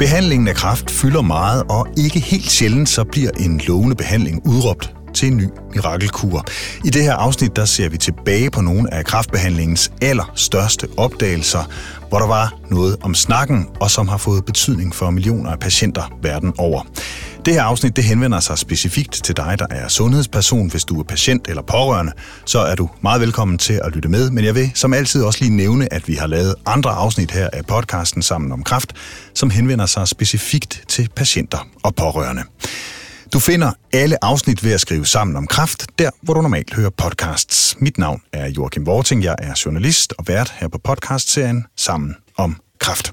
Behandlingen af kræft fylder meget, og ikke helt sjældent så bliver en lovende behandling udråbt til en ny mirakelkur. I det her afsnit der ser vi tilbage på nogle af kræftbehandlingens allerstørste opdagelser, hvor der var noget om snakken, og som har fået betydning for millioner af patienter verden over. Det her afsnit det henvender sig specifikt til dig, der er sundhedsperson. Hvis du er patient eller pårørende, så er du meget velkommen til at lytte med. Men jeg vil som altid også lige nævne, at vi har lavet andre afsnit her af podcasten Sammen om Kraft, som henvender sig specifikt til patienter og pårørende. Du finder alle afsnit ved at skrive sammen om kraft, der hvor du normalt hører podcasts. Mit navn er Joachim Vorting, jeg er journalist og vært her på podcastserien Sammen om kraft.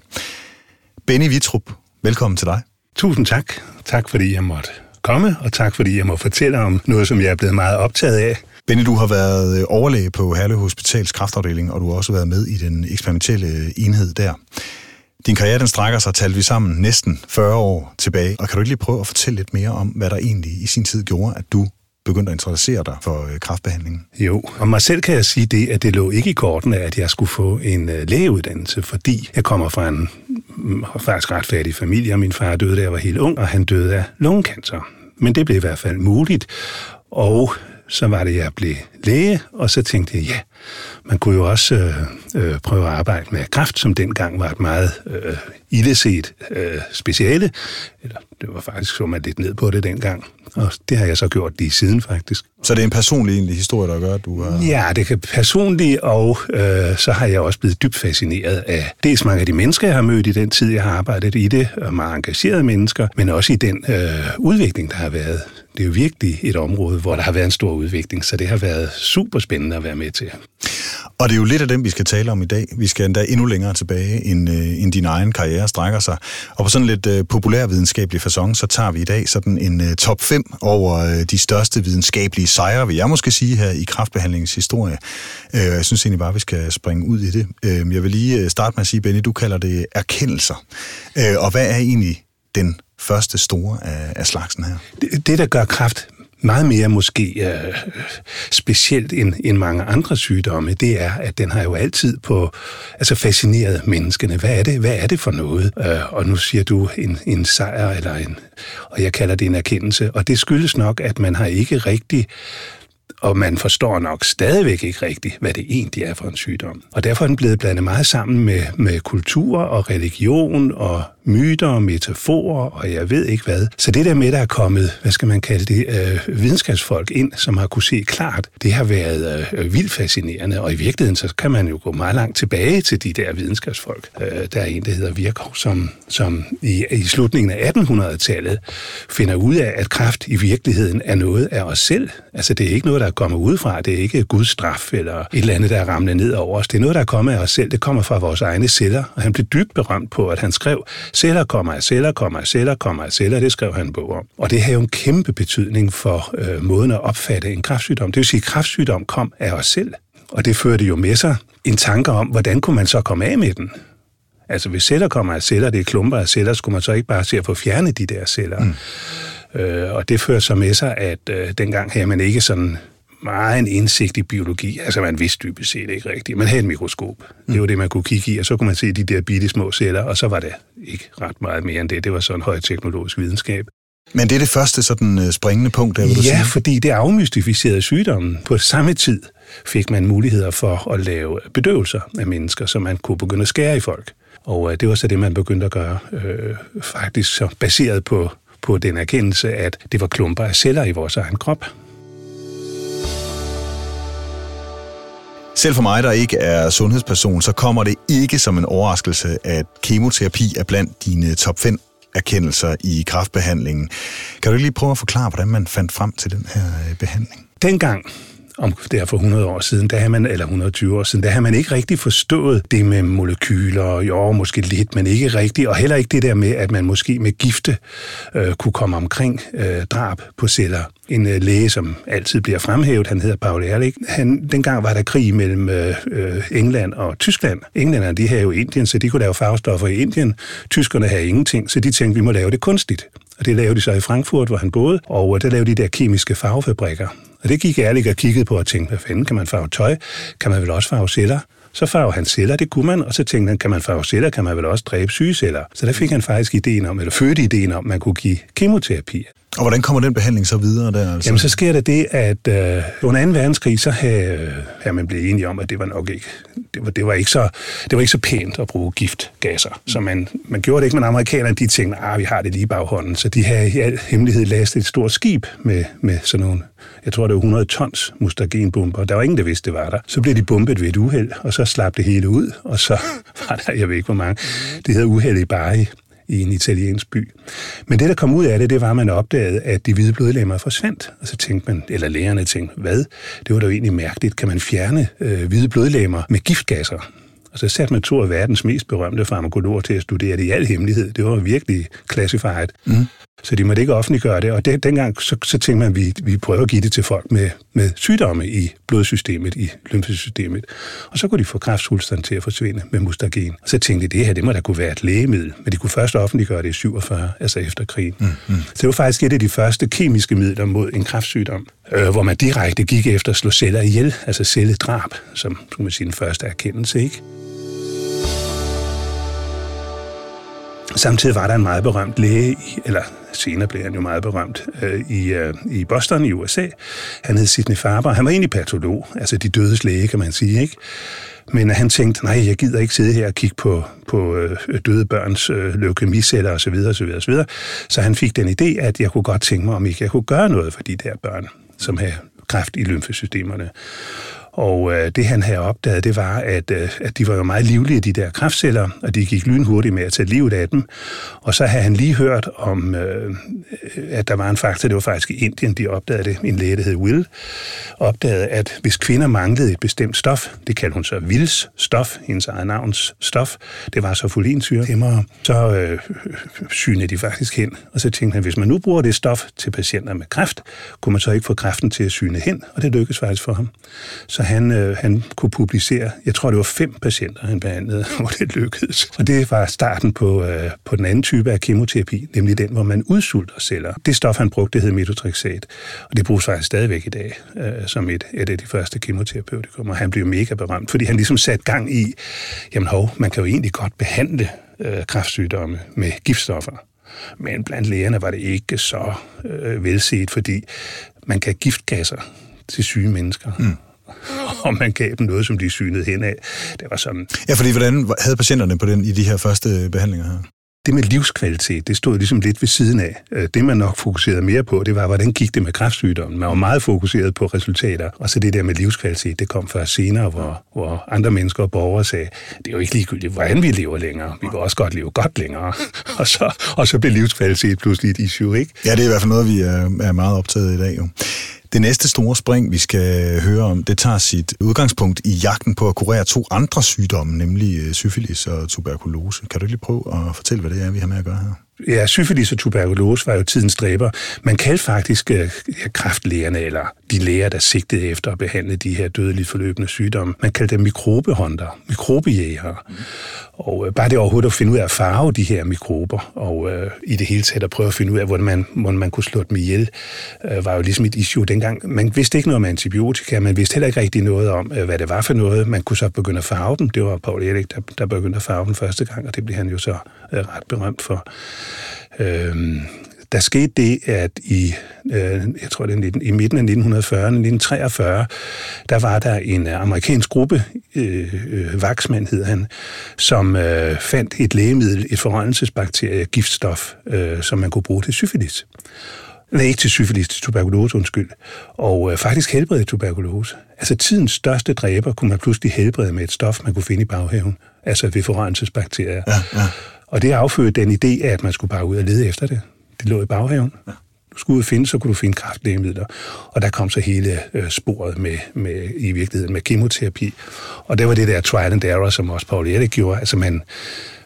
Benny Vitrup, velkommen til dig. Tusind tak. Tak fordi jeg måtte komme, og tak fordi jeg må fortælle om noget, som jeg er blevet meget optaget af. Benny, du har været overlæge på Herlev Hospitals kraftafdeling, og du har også været med i den eksperimentelle enhed der. Din karriere den strækker sig, talte vi sammen, næsten 40 år tilbage. Og kan du ikke lige prøve at fortælle lidt mere om, hvad der egentlig i sin tid gjorde, at du begyndte at interessere dig for øh, kraftbehandlingen? Jo, og mig selv kan jeg sige det, at det lå ikke i korten af, at jeg skulle få en øh, lægeuddannelse, fordi jeg kommer fra en faktisk ret fattig familie, og min far døde, da jeg var helt ung, og han døde af lungekancer. Men det blev i hvert fald muligt, og så var det, jeg blev læge, og så tænkte jeg, ja, man kunne jo også øh, øh, prøve at arbejde med kræft, som dengang var et meget øh, illeset øh, speciale. Eller det var faktisk, så man lidt ned på det dengang. Og det har jeg så gjort lige siden, faktisk. Så det er en personlig egentlig historie, der gør, at du har... Ja, det kan personligt, og øh, så har jeg også blevet dybt fascineret af dels mange af de mennesker, jeg har mødt i den tid, jeg har arbejdet i det, og meget engagerede mennesker, men også i den øh, udvikling, der har været. Det er jo virkelig et område, hvor der har været en stor udvikling, så det har været super spændende at være med til. Og det er jo lidt af dem, vi skal tale om i dag. Vi skal endda endnu længere tilbage, end, øh, end din egen karriere strækker sig. Og på sådan lidt øh, populærvidenskabelig façon, så tager vi i dag sådan en øh, top 5 over øh, de største videnskabelige sejre, vil jeg måske sige her i kraftbehandlingens historie. Øh, jeg synes egentlig bare, vi skal springe ud i det. Øh, jeg vil lige øh, starte med at sige, Benny, du kalder det erkendelser. Øh, og hvad er egentlig den første store af, af slagsen her? Det, det, der gør kraft meget mere måske øh, specielt end, end mange andre sygdomme, det er, at den har jo altid på, altså fascineret menneskene. Hvad er det, hvad er det for noget? Øh, og nu siger du en, en sejr, eller en, og jeg kalder det en erkendelse. Og det skyldes nok, at man har ikke rigtig og man forstår nok stadigvæk ikke rigtigt, hvad det egentlig er for en sygdom. Og derfor er den blevet blandet meget sammen med, med kultur og religion og myter og metaforer, og jeg ved ikke hvad. Så det der med, der er kommet, hvad skal man kalde det, øh, videnskabsfolk ind, som har kunne se klart, det har været øh, vildt fascinerende, og i virkeligheden så kan man jo gå meget langt tilbage til de der videnskabsfolk. Øh, der er en, der hedder Virkov, som, som i, i slutningen af 1800-tallet finder ud af, at kraft i virkeligheden er noget af os selv. Altså det er ikke noget, der kommer udefra, det er ikke Guds straf eller et eller andet, der er ramlet ned over os. Det er noget, der kommer af os selv, det kommer fra vores egne celler, og han blev dybt berømt på, at han skrev, Celler kommer celler, kommer celler, kommer celler, det skrev han en bog om. Og det har jo en kæmpe betydning for øh, måden at opfatte en kræftsygdom. Det vil sige, at kræftsygdom kom af os selv. Og det førte jo med sig en tanke om, hvordan kunne man så komme af med den? Altså hvis celler kommer af celler, det er klumper af celler, skulle man så ikke bare se at få fjernet de der celler. Mm. Øh, og det fører så med sig, at øh, dengang havde man ikke sådan meget en indsigt i biologi. Altså man vidste dybest set ikke rigtigt. Man havde et mikroskop. Det var det, man kunne kigge i, og så kunne man se de der bitte små celler, og så var det ikke ret meget mere end det. Det var sådan højteknologisk videnskab. Men det er det første sådan øh, springende punkt, der vil du sige? Ja, fordi det afmystificerede sygdommen. På samme tid fik man muligheder for at lave bedøvelser af mennesker, så man kunne begynde at skære i folk. Og øh, det var så det, man begyndte at gøre, øh, faktisk så baseret på, på den erkendelse, at det var klumper af celler i vores egen krop. Selv for mig, der ikke er sundhedsperson, så kommer det ikke som en overraskelse, at kemoterapi er blandt dine top 5 erkendelser i kraftbehandlingen. Kan du lige prøve at forklare, hvordan man fandt frem til den her øh, behandling? Dengang om der for 100 år siden, der har man, eller 120 år siden, der har man ikke rigtig forstået det med molekyler, jo, måske lidt, men ikke rigtigt, og heller ikke det der med, at man måske med gifte øh, kunne komme omkring øh, drab på celler. En øh, læge, som altid bliver fremhævet, han hedder Paul Ehrlich, han, dengang var der krig mellem øh, øh England og Tyskland. Englænderne, de havde jo Indien, så de kunne lave farvestoffer i Indien. Tyskerne havde ingenting, så de tænkte, vi må lave det kunstigt. Og det lavede de så i Frankfurt, hvor han boede, og øh, der lavede de der kemiske farvefabrikker. Og det gik ærligt og kiggede på og tænkte, hvad fanden kan man farve tøj? Kan man vel også farve celler? Så farve han celler, det kunne man, og så tænkte han, kan man farve celler, kan man vel også dræbe syge celler. Så der fik han faktisk ideen om, eller fødte ideen om, at man kunne give kemoterapi. Og hvordan kommer den behandling så videre der? Altså? Jamen, så sker der det, at øh, under 2. verdenskrig, så havde, øh, man blevet enige om, at det var nok ikke, det var, det var ikke, så, det var ikke så pænt at bruge giftgasser. Så man, man gjorde det ikke, men amerikanerne, de tænkte, at ah, vi har det lige baghånden. Så de havde i al hemmelighed lastet et stort skib med, med sådan nogle, jeg tror det var 100 tons mustergenbomber. Der var ingen, der vidste, det var der. Så blev de bombet ved et uheld, og så slap det hele ud, og så var der, jeg ved ikke hvor mange, det hedder uheld i Bari i en italiensk by. Men det, der kom ud af det, det var, at man opdagede, at de hvide blodlemmer forsvandt. Og så tænkte man, eller lægerne tænkte, hvad? Det var da jo egentlig mærkeligt. Kan man fjerne øh, hvide blodlemmer med giftgasser? Og så satte man to af verdens mest berømte farmakologer til at studere det i al hemmelighed. Det var virkelig classified. Mm. Så de måtte ikke offentliggøre det, og det, dengang så, så tænkte man, at vi, vi prøver at give det til folk med, med sygdomme i blodsystemet, i lymfesystemet. Og så kunne de få kræftsvulsterne til at forsvinde med mustagen. Og så tænkte de, det her, det må da kunne være et lægemiddel. Men de kunne først offentliggøre det i 47, altså efter krigen. Mm, mm. Så det var faktisk et af de første kemiske midler mod en kræftsygdom, øh, hvor man direkte gik efter at slå celler ihjel, altså celledrab, som, som man sige, den første erkendelse, ikke? Samtidig var der en meget berømt læge, eller senere blev han jo meget berømt, øh, i, øh, i Boston i USA. Han hed Sidney Farber. Han var egentlig patolog, altså de dødes læge, kan man sige, ikke? Men han tænkte, nej, jeg gider ikke sidde her og kigge på, på øh, døde børns øh, leukemiceller osv. osv., osv. Så han fik den idé, at jeg kunne godt tænke mig, om ikke jeg kunne gøre noget for de der børn, som havde kræft i lymfesystemerne. Og øh, det han havde opdaget, det var, at, øh, at de var jo meget livlige, de der kræftceller, og de gik lynhurtigt med at tage livet af dem. Og så havde han lige hørt om, øh, øh at der var en faktor, det var faktisk i Indien, de opdagede det, en læge, der hed Will, opdagede, at hvis kvinder manglede et bestemt stof, det kaldte hun så Wills stof, hendes eget navns stof, det var så folinsyre, så øh, synede de faktisk hen. Og så tænkte han, hvis man nu bruger det stof til patienter med kræft, kunne man så ikke få kræften til at syne hen, og det lykkedes faktisk for ham. Så han, øh, han kunne publicere, jeg tror det var fem patienter, han behandlede, hvor det lykkedes. Og det var starten på, øh, på den anden type af kemoterapi, nemlig den, hvor man udsulter celler. Det stof, han brugte, det hed metotrexat, og det bruges faktisk stadigvæk i dag øh, som et, et af de første kemoterapeutika. Og han blev mega berømt, fordi han ligesom satte gang i, jamen hov, man kan jo egentlig godt behandle øh, kræftsygdomme med giftstoffer. Men blandt lægerne var det ikke så øh, velset, fordi man kan giftgasser til syge mennesker. Mm. og man gav dem noget, som de synede hen af. Det var sådan... Ja, fordi hvordan havde patienterne på den i de her første behandlinger her? det med livskvalitet, det stod ligesom lidt ved siden af. Øh, det, man nok fokuserede mere på, det var, hvordan gik det med kræftsygdommen. Man var meget fokuseret på resultater, og så det der med livskvalitet, det kom først senere, hvor, hvor andre mennesker og borgere sagde, det er jo ikke ligegyldigt, hvordan vi lever længere. Vi kan også godt leve godt længere. og, så, og så blev livskvalitet pludselig et issue, ikke? Ja, det er i hvert fald noget, vi er, er meget optaget i dag, jo. Det næste store spring, vi skal høre om, det tager sit udgangspunkt i jagten på at kurere to andre sygdomme, nemlig øh, syfilis og tuberkulose. Kan du lige prøve at fortælle, hvad det er, vi har med at gøre her? Ja, syfilis og tuberkulose var jo tidens dræber. Man kaldte faktisk uh, kraftlægerne, eller de læger, der sigtede efter at behandle de her dødeligt forløbende sygdomme, man kaldte dem mikrobehånder, mikrobejægere. Mm. Og øh, bare det overhovedet at finde ud af at farve de her mikrober, og øh, i det hele taget at prøve at finde ud af, hvordan man, hvordan man kunne slå dem ihjel, øh, var jo ligesom et issue dengang. Man vidste ikke noget om antibiotika, man vidste heller ikke rigtig noget om, øh, hvad det var for noget. Man kunne så begynde at farve dem. Det var Paul Erik, der, der begyndte at farve dem første gang, og det blev han jo så øh, ret berømt for. Øh, der skete det, at i, øh, jeg tror det er i midten af 1940, 1943, der var der en øh, amerikansk gruppe, øh, øh, Vaxman hed han, som øh, fandt et lægemiddel, et forrørelsesbakterie, giftstof, øh, som man kunne bruge til syfilis. Nej, ikke til syfilis, til tuberkulose, undskyld. Og øh, faktisk helbrede tuberkulose. Altså tidens største dræber kunne man pludselig helbrede med et stof, man kunne finde i baghaven. Altså ved forrørelsesbakterier. Ja, ja. Og det affødte den idé af, at man skulle bare ud og lede efter det. Lå i baghaven. Ja. Du skulle ud og finde, så kunne du finde kraftlægemidler. Og der kom så hele øh, sporet med, med, i virkeligheden med kemoterapi. Og det var det der trial and error, som også Paul gjorde. Altså man,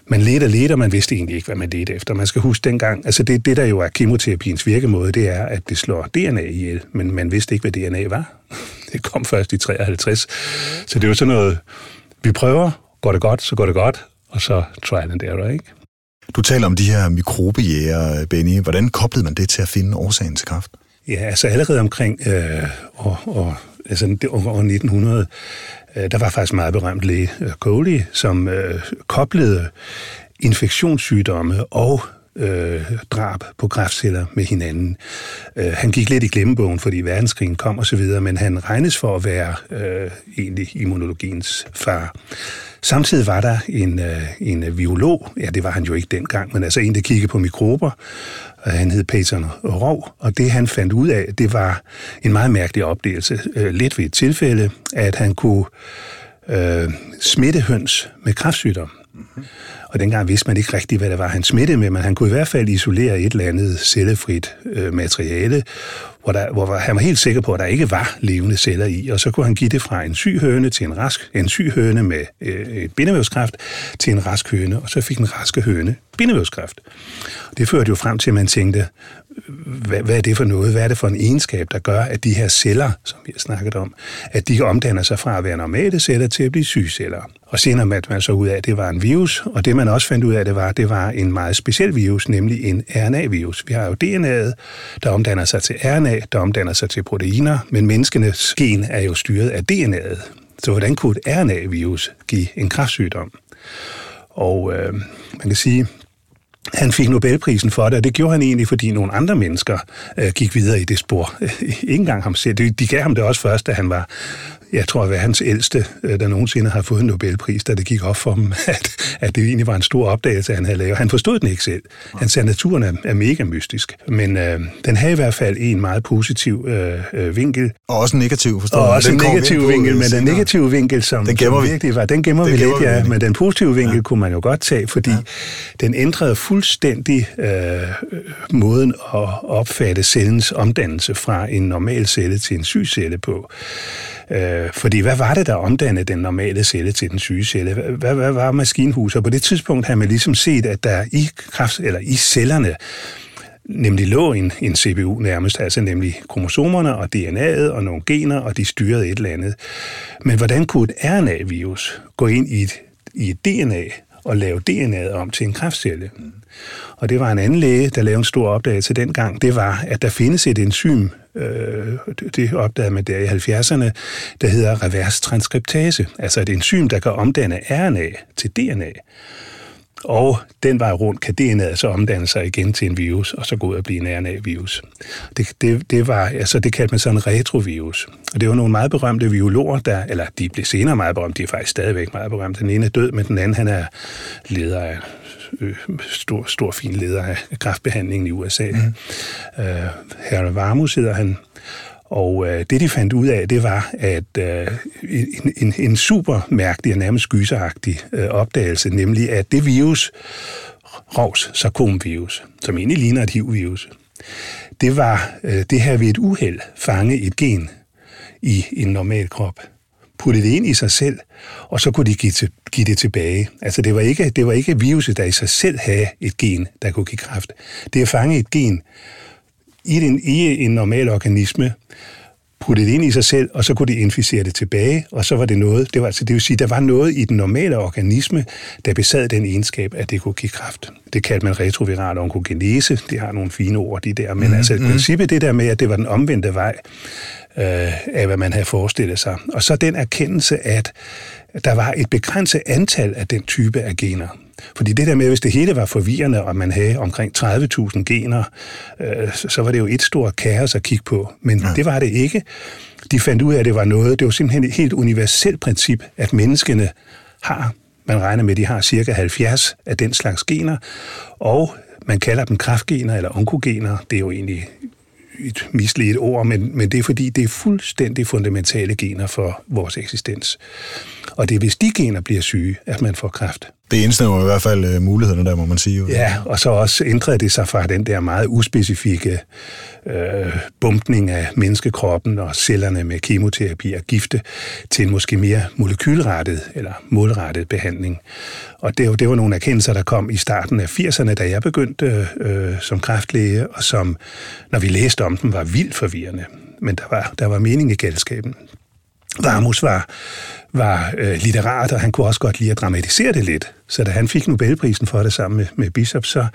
man ledte og ledte, og man vidste egentlig ikke, hvad man ledte efter. Man skal huske dengang, altså det, det der jo er kemoterapiens virkemåde, det er, at det slår DNA ihjel, men man vidste ikke, hvad DNA var. Det kom først i 53. Så det var sådan noget, vi prøver, går det godt, så går det godt, og så trial and error, ikke? Du taler om de her mikrobejæger, Benny. Hvordan koblede man det til at finde årsagen til kræft? Ja, altså allerede omkring øh, år, år altså det, år 1900, øh, der var faktisk meget berømt læge, øh, Coley, som øh, koblede infektionssygdomme og øh, drab på kræftceller med hinanden. Øh, han gik lidt i glemmebogen, fordi verdenskrigen kom og så videre, men han regnes for at være øh, egentlig immunologiens far. Samtidig var der en, øh, en biolog, ja det var han jo ikke dengang, men altså en, der kiggede på mikrober, og han hed Peter Rov, og det han fandt ud af, det var en meget mærkelig opdelelse. øh, lidt ved et tilfælde, at han kunne øh, smitte høns med kræftsygdom. Mm-hmm. Og dengang vidste man ikke rigtigt, hvad det var, han smittede med, men han kunne i hvert fald isolere et eller andet cellefrit øh, materiale, hvor, der, hvor han var helt sikker på, at der ikke var levende celler i, og så kunne han give det fra en syg høne til en rask, en syg høne med øh, et bindevævskræft til en rask høne, og så fik en raske høne bindevævskræft. Det førte jo frem til, at man tænkte, hvad, hvad er det for noget? Hvad er det for en egenskab, der gør, at de her celler, som vi har snakket om, at de omdanner sig fra at være normale celler til at blive sygeceller? Og senere fandt man så ud af, at det var en virus, og det man også fandt ud af, det var, at det var en meget speciel virus, nemlig en RNA-virus. Vi har jo DNA'et, der omdanner sig til RNA, der omdanner sig til proteiner, men menneskenes gen er jo styret af DNA'et. Så hvordan kunne et RNA-virus give en kræftsygdom? Og øh, man kan sige, han fik Nobelprisen for det, og det gjorde han egentlig, fordi nogle andre mennesker øh, gik videre i det spor. Ikke engang ham selv. De, de gav ham det også først, da han var jeg tror, at hans ældste, øh, der nogensinde har fået en Nobelpris, da det gik op for ham, at, at det egentlig var en stor opdagelse, han havde lavet. Han forstod den ikke selv. Han sagde, at naturen er, er mega mystisk. Men øh, den har i hvert fald en meget positiv øh, øh, vinkel. Og også en negativ, forstår Og også en negativ vinkel, men den negative vinkel, som, den gemmer som vi. virkelig var, den gemmer den vi gemmer lidt, ja. Vi. Men den positive vinkel ja. kunne man jo godt tage, fordi ja. den ændrede fuldstændig øh, måden at opfatte cellens omdannelse fra en normal celle til en syg celle på. Øh, fordi hvad var det, der omdannede den normale celle til den syge celle? Hvad, hvad var maskinhuset? Og på det tidspunkt havde man ligesom set, at der i, kraft, eller i cellerne nemlig lå en, en CPU nærmest, altså nemlig kromosomerne og DNA'et og nogle gener, og de styrede et eller andet. Men hvordan kunne et RNA-virus gå ind i et, i et DNA og lave DNA'et om til en kræftcelle? Og det var en anden læge, der lavede en stor opdagelse dengang. Det var, at der findes et enzym, øh, det opdagede man der i 70'erne, der hedder revers transkriptase, altså et enzym, der kan omdanne RNA til DNA. Og den vej rundt kan DNA'et så omdanne sig igen til en virus, og så gå ud og blive en RNA-virus. Det, det, det, var, altså det kaldte man så en retrovirus. Og det var nogle meget berømte biologer, der, eller de blev senere meget berømte, de er faktisk stadigvæk meget berømte. Den ene er død, men den anden han er leder af øh, stor, stor fin leder af kræftbehandlingen i USA. Mm. Øh, Herre Varmus hedder han. Og øh, det, de fandt ud af, det var, at øh, en, en, en super mærkelig og nærmest gyseragtig øh, opdagelse, nemlig at det virus, Rovs sarkomvirus, som egentlig ligner et HIV-virus, det var øh, det her ved et uheld fange et gen i en normal krop putte det ind i sig selv, og så kunne de give, til, give det tilbage. Altså det var, ikke, det var ikke viruset, der i sig selv havde et gen, der kunne give kræft. Det er at fange et gen i en, i en normal organisme, putte det ind i sig selv, og så kunne de inficere det tilbage, og så var det noget, det, var, altså, det vil sige, der var noget i den normale organisme, der besad den egenskab, at det kunne give kræft. Det kaldte man retroviral onkogenese, det har nogle fine ord, de der, men mm, altså i mm. princippet det der med, at det var den omvendte vej, øh, af, hvad man havde forestillet sig. Og så den erkendelse, at der var et begrænset antal af den type af gener. Fordi det der med, hvis det hele var forvirrende, og man havde omkring 30.000 gener, øh, så var det jo et stort kaos at kigge på. Men ja. det var det ikke. De fandt ud af, at det var noget, det var simpelthen et helt universelt princip, at menneskene har, man regner med, at de har cirka 70 af den slags gener, og man kalder dem kraftgener eller onkogener. Det er jo egentlig et misledet ord, men, men det er fordi, det er fuldstændig fundamentale gener for vores eksistens. Og det er, hvis de gener bliver syge, at man får kræft. Det indsnæver i hvert fald øh, mulighederne der, må man sige. Ja, og så også ændrede det sig fra den der meget uspecifikke øh, bumpning af menneskekroppen og cellerne med kemoterapi og gifte til en måske mere molekylrettet eller målrettet behandling. Og det, det var nogle erkendelser, der kom i starten af 80'erne, da jeg begyndte øh, som kræftlæge, og som, når vi læste om dem, var vildt forvirrende. Men der var, der var mening i galskaben. Ramus var, var øh, litterat, og han kunne også godt lide at dramatisere det lidt. Så da han fik Nobelprisen for det sammen med, med Bishop, så,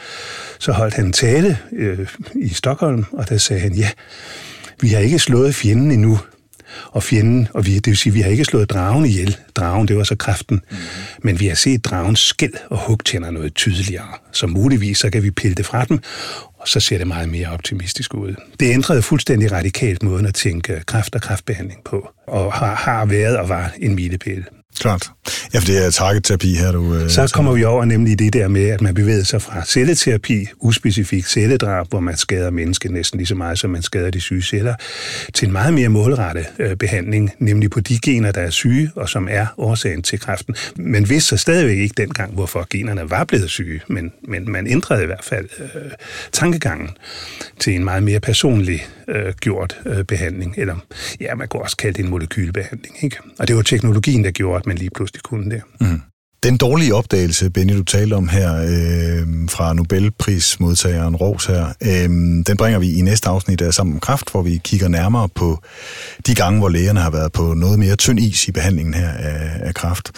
så holdt han en tale øh, i Stockholm, og der sagde han, ja, vi har ikke slået fjenden endnu, og fjenden, og vi, det vil sige, vi har ikke slået dragen ihjel. Dragen, det var så kraften. Mm. Men vi har set dragens skæld og hugtænder noget tydeligere. Så muligvis, så kan vi pille det fra dem, og så ser det meget mere optimistisk ud. Det ændrede fuldstændig radikalt måden at tænke kræft og kræftbehandling på, og har, har været og var en milepæl. Klart. Ja, for det er targetterapi her, du... Øh, så kommer vi over nemlig i det der med, at man bevæger sig fra celleterapi, uspecifik celledrab, hvor man skader mennesket næsten lige så meget, som man skader de syge celler, til en meget mere målrettet øh, behandling, nemlig på de gener, der er syge, og som er årsagen til kræften. Men vidste så stadigvæk ikke dengang, hvorfor generne var blevet syge, men, men man ændrede i hvert fald øh, tankegangen til en meget mere personlig øh, gjort øh, behandling, eller ja, man kunne også kalde det en molekylbehandling. Ikke? Og det var teknologien, der gjorde, at man lige pludselig kunne det. Mm. Den dårlige opdagelse, Benny, du talte om her, øh, fra Nobelprismodtageren Ros her, øh, den bringer vi i næste afsnit af Sammen om Kraft, hvor vi kigger nærmere på de gange, hvor lægerne har været på noget mere tynd is i behandlingen her af, af kraft.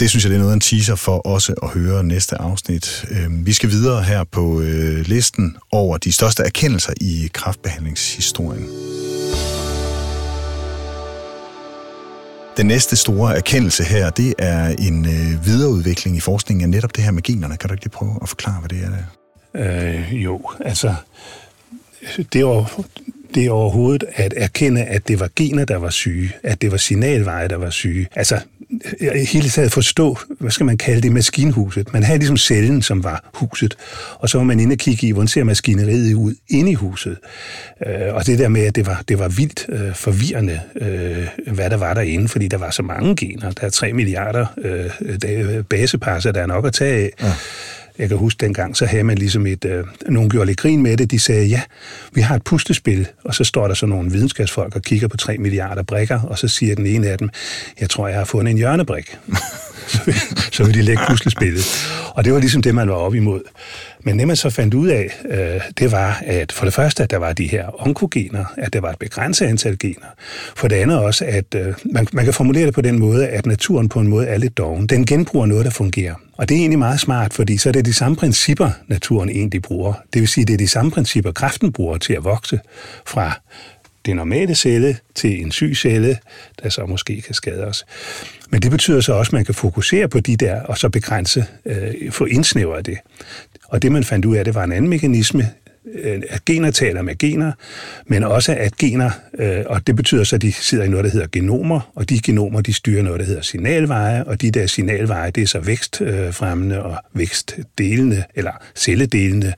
Det synes jeg, det er noget af en teaser for også at høre næste afsnit. Øhm, vi skal videre her på øh, listen over de største erkendelser i kraftbehandlingshistorien. Den næste store erkendelse her, det er en øh, videreudvikling i forskningen af netop det her med generne. Kan du ikke lige prøve at forklare, hvad det er? Der? Øh, jo, altså, det var det overhovedet at erkende, at det var gener, der var syge, at det var signalveje, der var syge. Altså, hele taget forstå, hvad skal man kalde det, maskinhuset. Man havde ligesom cellen, som var huset, og så var man inde og kigge i, hvordan ser maskineriet ud inde i huset. Øh, og det der med, at det var, det var vildt øh, forvirrende, øh, hvad der var derinde, fordi der var så mange gener. Der er 3 milliarder basepasser, der er nok at tage af. Ja. Jeg kan huske dengang, så havde man ligesom et... Øh, nogen gjorde lidt grin med det. De sagde, ja, vi har et pustespil, og så står der så nogle videnskabsfolk og kigger på 3 milliarder brikker, og så siger den ene af dem, jeg tror, jeg har fundet en hjørnebrik så, ville de lægge puslespillet. Og det var ligesom det, man var op imod. Men det, man så fandt ud af, øh, det var, at for det første, at der var de her onkogener, at der var et begrænset antal gener. For det andet også, at øh, man, man kan formulere det på den måde, at naturen på en måde er lidt doven. Den genbruger noget, der fungerer. Og det er egentlig meget smart, fordi så er det de samme principper, naturen egentlig bruger. Det vil sige, det er de samme principper, kræften bruger til at vokse fra det normale celle til en syg celle, der så måske kan skade os. Men det betyder så også, at man kan fokusere på de der, og så begrænse, øh, få indsnævret det. Og det man fandt ud af, det var en anden mekanisme, Øh, at gener taler med gener, men også at gener, øh, og det betyder så, at de sidder i noget, der hedder genomer, og de genomer, de styrer noget, der hedder signalveje, og de der signalveje, det er så vækstfremmende og vækstdelende, eller celledelende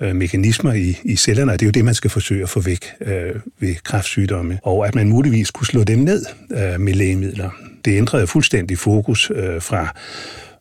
øh, mekanismer i, i cellerne, og det er jo det, man skal forsøge at få væk øh, ved kræftsygdomme, og at man muligvis kunne slå dem ned øh, med lægemidler. Det ændrede fuldstændig fokus fra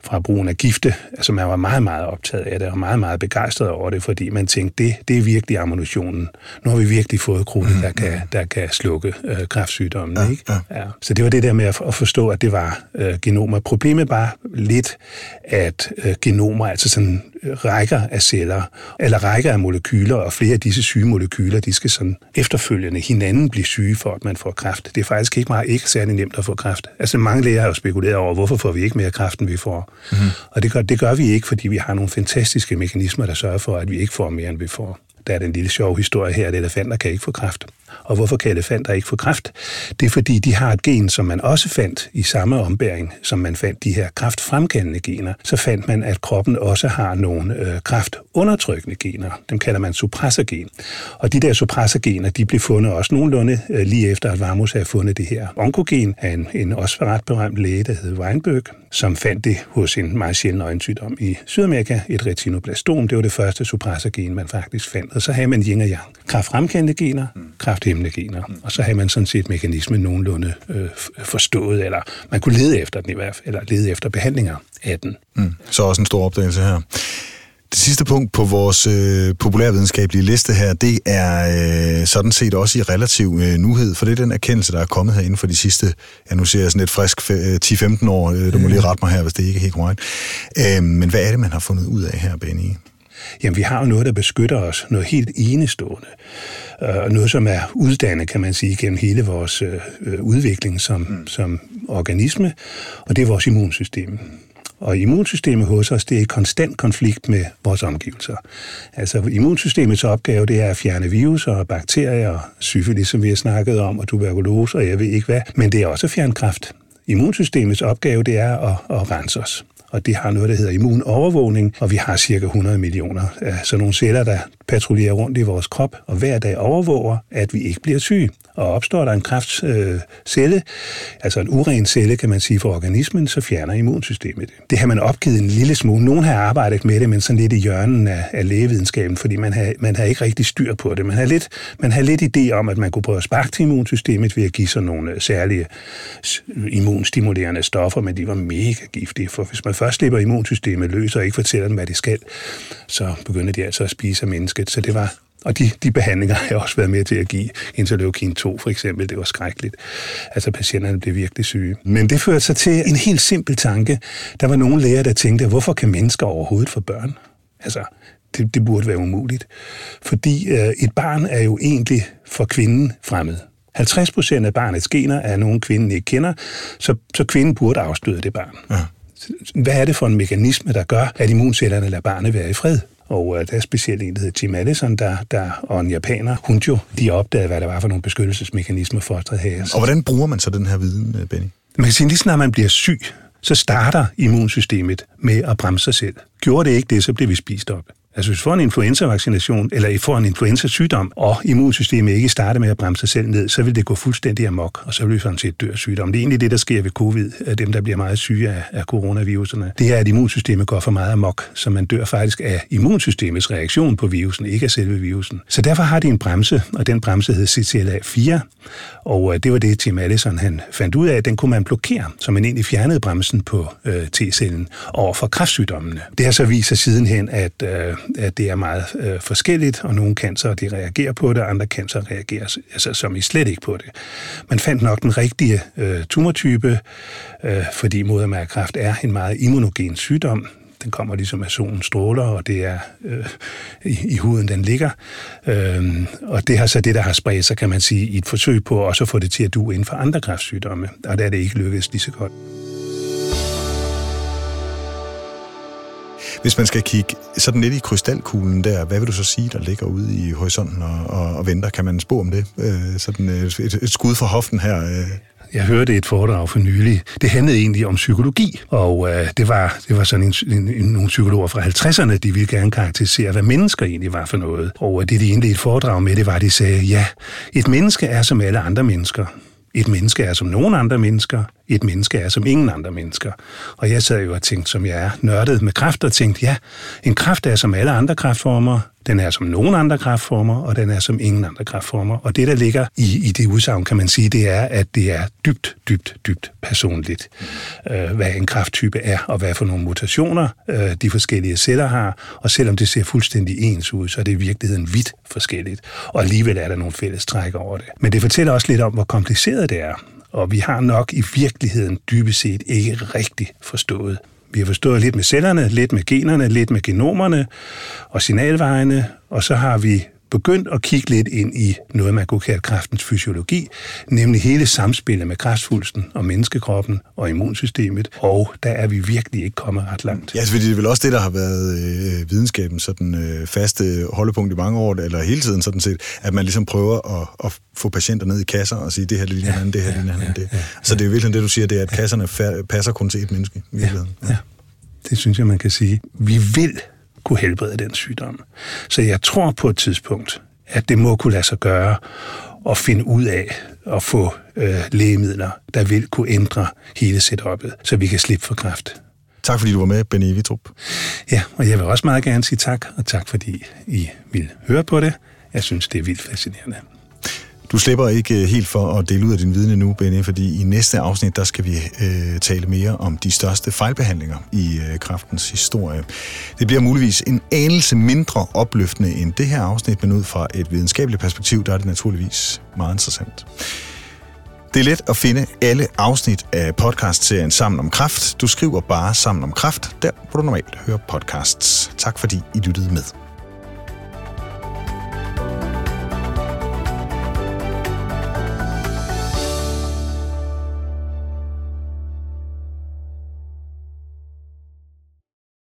fra brugen af gifte. Altså man var meget, meget optaget af det, og meget, meget begejstret over det, fordi man tænkte, det, det er virkelig ammunitionen. Nu har vi virkelig fået krudt, der kan, der kan slukke øh, kræftsygdommen. Ja, ikke? Ja. Ja. Så det var det der med at, at forstå, at det var øh, genomer. Problemet var lidt, at øh, genomer, altså sådan rækker af celler, eller rækker af molekyler, og flere af disse syge molekyler, de skal sådan efterfølgende hinanden blive syge for, at man får kræft. Det er faktisk ikke meget ikke særlig nemt at få kræft. Altså mange læger har jo spekuleret over, hvorfor får vi ikke mere kræft, end vi får. Mm-hmm. Og det gør, det gør vi ikke, fordi vi har nogle fantastiske mekanismer, der sørger for, at vi ikke får mere, end vi får. Der er den lille sjove historie her, at elefanter kan ikke få kræft. Og hvorfor kan elefanter ikke få kræft? Det er fordi, de har et gen, som man også fandt i samme ombæring, som man fandt de her kraftfremkaldende gener. Så fandt man, at kroppen også har nogle øh, kraftundertrykkende gener. Dem kalder man suppressorgen. Og de der suppressorgener, de blev fundet også nogenlunde øh, lige efter, at Varmus havde fundet det her onkogen af en, en også ret berømt læge, der hed Weinberg, som fandt det hos en meget sjælden øjensygdom i Sydamerika, et retinoblastom. Det var det første suppressorgen, man faktisk fandt. Og så havde man yin og yang. Kraftfremkaldende gener, kraft gener. Mm. Og så havde man sådan set mekanismen nogenlunde øh, forstået, eller man kunne lede efter den i hvert fald, eller lede efter behandlinger af den. Mm. Så også en stor opdagelse her. Det sidste punkt på vores øh, populærvidenskabelige liste her, det er øh, sådan set også i relativ øh, nuhed, for det er den erkendelse, der er kommet her inden for de sidste, ja nu ser jeg sådan et frisk 10-15 øh, år, øh, du må lige rette mig her, hvis det ikke er helt korrekt. Øh, men hvad er det, man har fundet ud af her, Benny? Jamen, vi har jo noget, der beskytter os, noget helt enestående, og øh, noget, som er uddannet, kan man sige, gennem hele vores øh, udvikling som, mm. som organisme, og det er vores immunsystem. Og immunsystemet hos os, det er i konstant konflikt med vores omgivelser. Altså immunsystemets opgave, det er at fjerne viruser og bakterier og syfilis, som vi har snakket om, og tuberkulose, og jeg ved ikke hvad. Men det er også at fjerne kræft. Immunsystemets opgave, det er at, at rense os og det har noget, der hedder immunovervågning, og vi har cirka 100 millioner af sådan nogle celler, der patruljerer rundt i vores krop, og hver dag overvåger, at vi ikke bliver syge. Og opstår der en kræftcelle, øh, altså en uren celle, kan man sige, for organismen, så fjerner immunsystemet det. Det har man opgivet en lille smule. Nogen har arbejdet med det, men sådan lidt i hjørnen af, af lægevidenskaben, fordi man har, man har ikke rigtig styr på det. Man har, lidt, man har lidt idé om, at man kunne prøve at sparke til immunsystemet ved at give sådan nogle øh, særlige immunstimulerende stoffer, men de var mega giftige, for hvis man først slipper immunsystemet løs og ikke fortæller dem, hvad det skal, så begynder de altså at spise af mennesket. Så det var og de, de behandlinger har jeg også været med til at give. Interleukin 2 for eksempel, det var skrækkeligt. Altså patienterne blev virkelig syge. Men det førte sig til en helt simpel tanke. Der var nogle læger, der tænkte, hvorfor kan mennesker overhovedet få børn? Altså, det, det burde være umuligt. Fordi øh, et barn er jo egentlig for kvinden fremmed. 50 procent af barnets gener er nogen, kvinden ikke kender, så, så kvinden burde afstøde det barn. Ja. Hvad er det for en mekanisme, der gør, at immuncellerne lader barnet være i fred? Og øh, der er specielt en, der hedder Jim Allison, der, der, og en japaner, hun jo, de opdagede, hvad der var for nogle beskyttelsesmekanismer fosteret her. Og hvordan bruger man så den her viden, øh, Benny? Man kan sige, lige snart man bliver syg, så starter immunsystemet med at bremse sig selv. Gjorde det ikke det, så bliver vi spist op. Altså hvis du får en influenza-vaccination, eller I får en influenza-sygdom, og immunsystemet ikke starter med at bremse sig selv ned, så vil det gå fuldstændig amok, og så vil vi sådan set dø af sygdom. Det er egentlig det, der sker ved covid, at dem, der bliver meget syge af, af coronaviruserne. Det er, at immunsystemet går for meget amok, så man dør faktisk af immunsystemets reaktion på virusen, ikke af selve virusen. Så derfor har de en bremse, og den bremse hed CTLA4, og øh, det var det, Tim Allison han fandt ud af, at den kunne man blokere, så man egentlig fjernede bremsen på øh, T-cellen over for kræftsygdommene. Det har så vist sig sidenhen, at øh, at det er meget øh, forskelligt, og nogle cancer de reagerer på det, og andre cancer reagerer altså, som i slet ikke på det. Man fandt nok den rigtige øh, tumortype, øh, fordi modermærkræft er en meget immunogen sygdom. Den kommer ligesom af solen stråler, og det er øh, i, i huden, den ligger. Øh, og det har så det, der har spredt sig, kan man sige, i et forsøg på også at få det til at du inden for andre kræftsygdomme, og der er det ikke lykkedes lige så godt. Hvis man skal kigge sådan lidt i krystalkuglen der, hvad vil du så sige, der ligger ude i horisonten og, og, og venter? Kan man spå om det? Øh, sådan et, et, et skud fra hoften her. Øh. Jeg hørte et foredrag for nylig. Det handlede egentlig om psykologi, og øh, det, var, det var sådan en, en, en, nogle psykologer fra 50'erne, de ville gerne karakterisere, hvad mennesker egentlig var for noget. Og øh, det, de egentlig et foredrag med, det var, at de sagde, ja, et menneske er som alle andre mennesker. Et menneske er som nogen andre mennesker et menneske er som ingen andre mennesker. Og jeg sad jo og tænkte, som jeg er, nørdet med kræft, og tænkte, ja, en kræft er som alle andre kræftformer, den er som nogen andre kræftformer, og den er som ingen andre kræftformer. Og det, der ligger i, i det udsagn, kan man sige, det er, at det er dybt, dybt, dybt personligt, øh, hvad en kræfttype er, og hvad for nogle mutationer øh, de forskellige celler har. Og selvom det ser fuldstændig ens ud, så er det i virkeligheden vidt forskelligt. Og alligevel er der nogle fælles træk over det. Men det fortæller også lidt om, hvor kompliceret det er og vi har nok i virkeligheden dybest set ikke rigtig forstået. Vi har forstået lidt med cellerne, lidt med generne, lidt med genomerne og signalvejene, og så har vi begyndt at kigge lidt ind i noget, man kunne kalde kræftens fysiologi, nemlig hele samspillet med kræftsvulsten og menneskekroppen og immunsystemet, og der er vi virkelig ikke kommet ret langt. Ja, altså, det er vel også det, der har været øh, videnskabens sådan, øh, faste holdepunkt i mange år, eller hele tiden sådan set, at man ligesom prøver at, at få patienter ned i kasser og sige, det her ligner ja, han, det her ligner ja, han, det. Ja, ja, Så det er virkelig det, du siger, det er, at kasserne passer kun til et menneske. Ja, ja, det synes jeg, man kan sige. Vi vil kunne helbrede den sygdom. Så jeg tror på et tidspunkt, at det må kunne lade sig gøre at finde ud af at få øh, lægemidler, der vil kunne ændre hele setup'et, så vi kan slippe for kræft. Tak fordi du var med, Benny Vitrup. Ja, og jeg vil også meget gerne sige tak, og tak fordi I vil høre på det. Jeg synes, det er vildt fascinerende. Du slipper ikke øh, helt for at dele ud af din viden nu, Benny, fordi i næste afsnit, der skal vi øh, tale mere om de største fejlbehandlinger i øh, kraftens historie. Det bliver muligvis en anelse mindre opløftende end det her afsnit, men ud fra et videnskabeligt perspektiv, der er det naturligvis meget interessant. Det er let at finde alle afsnit af podcastserien Sammen om Kraft. Du skriver bare Sammen om Kraft, der hvor du normalt hører podcasts. Tak fordi I lyttede med.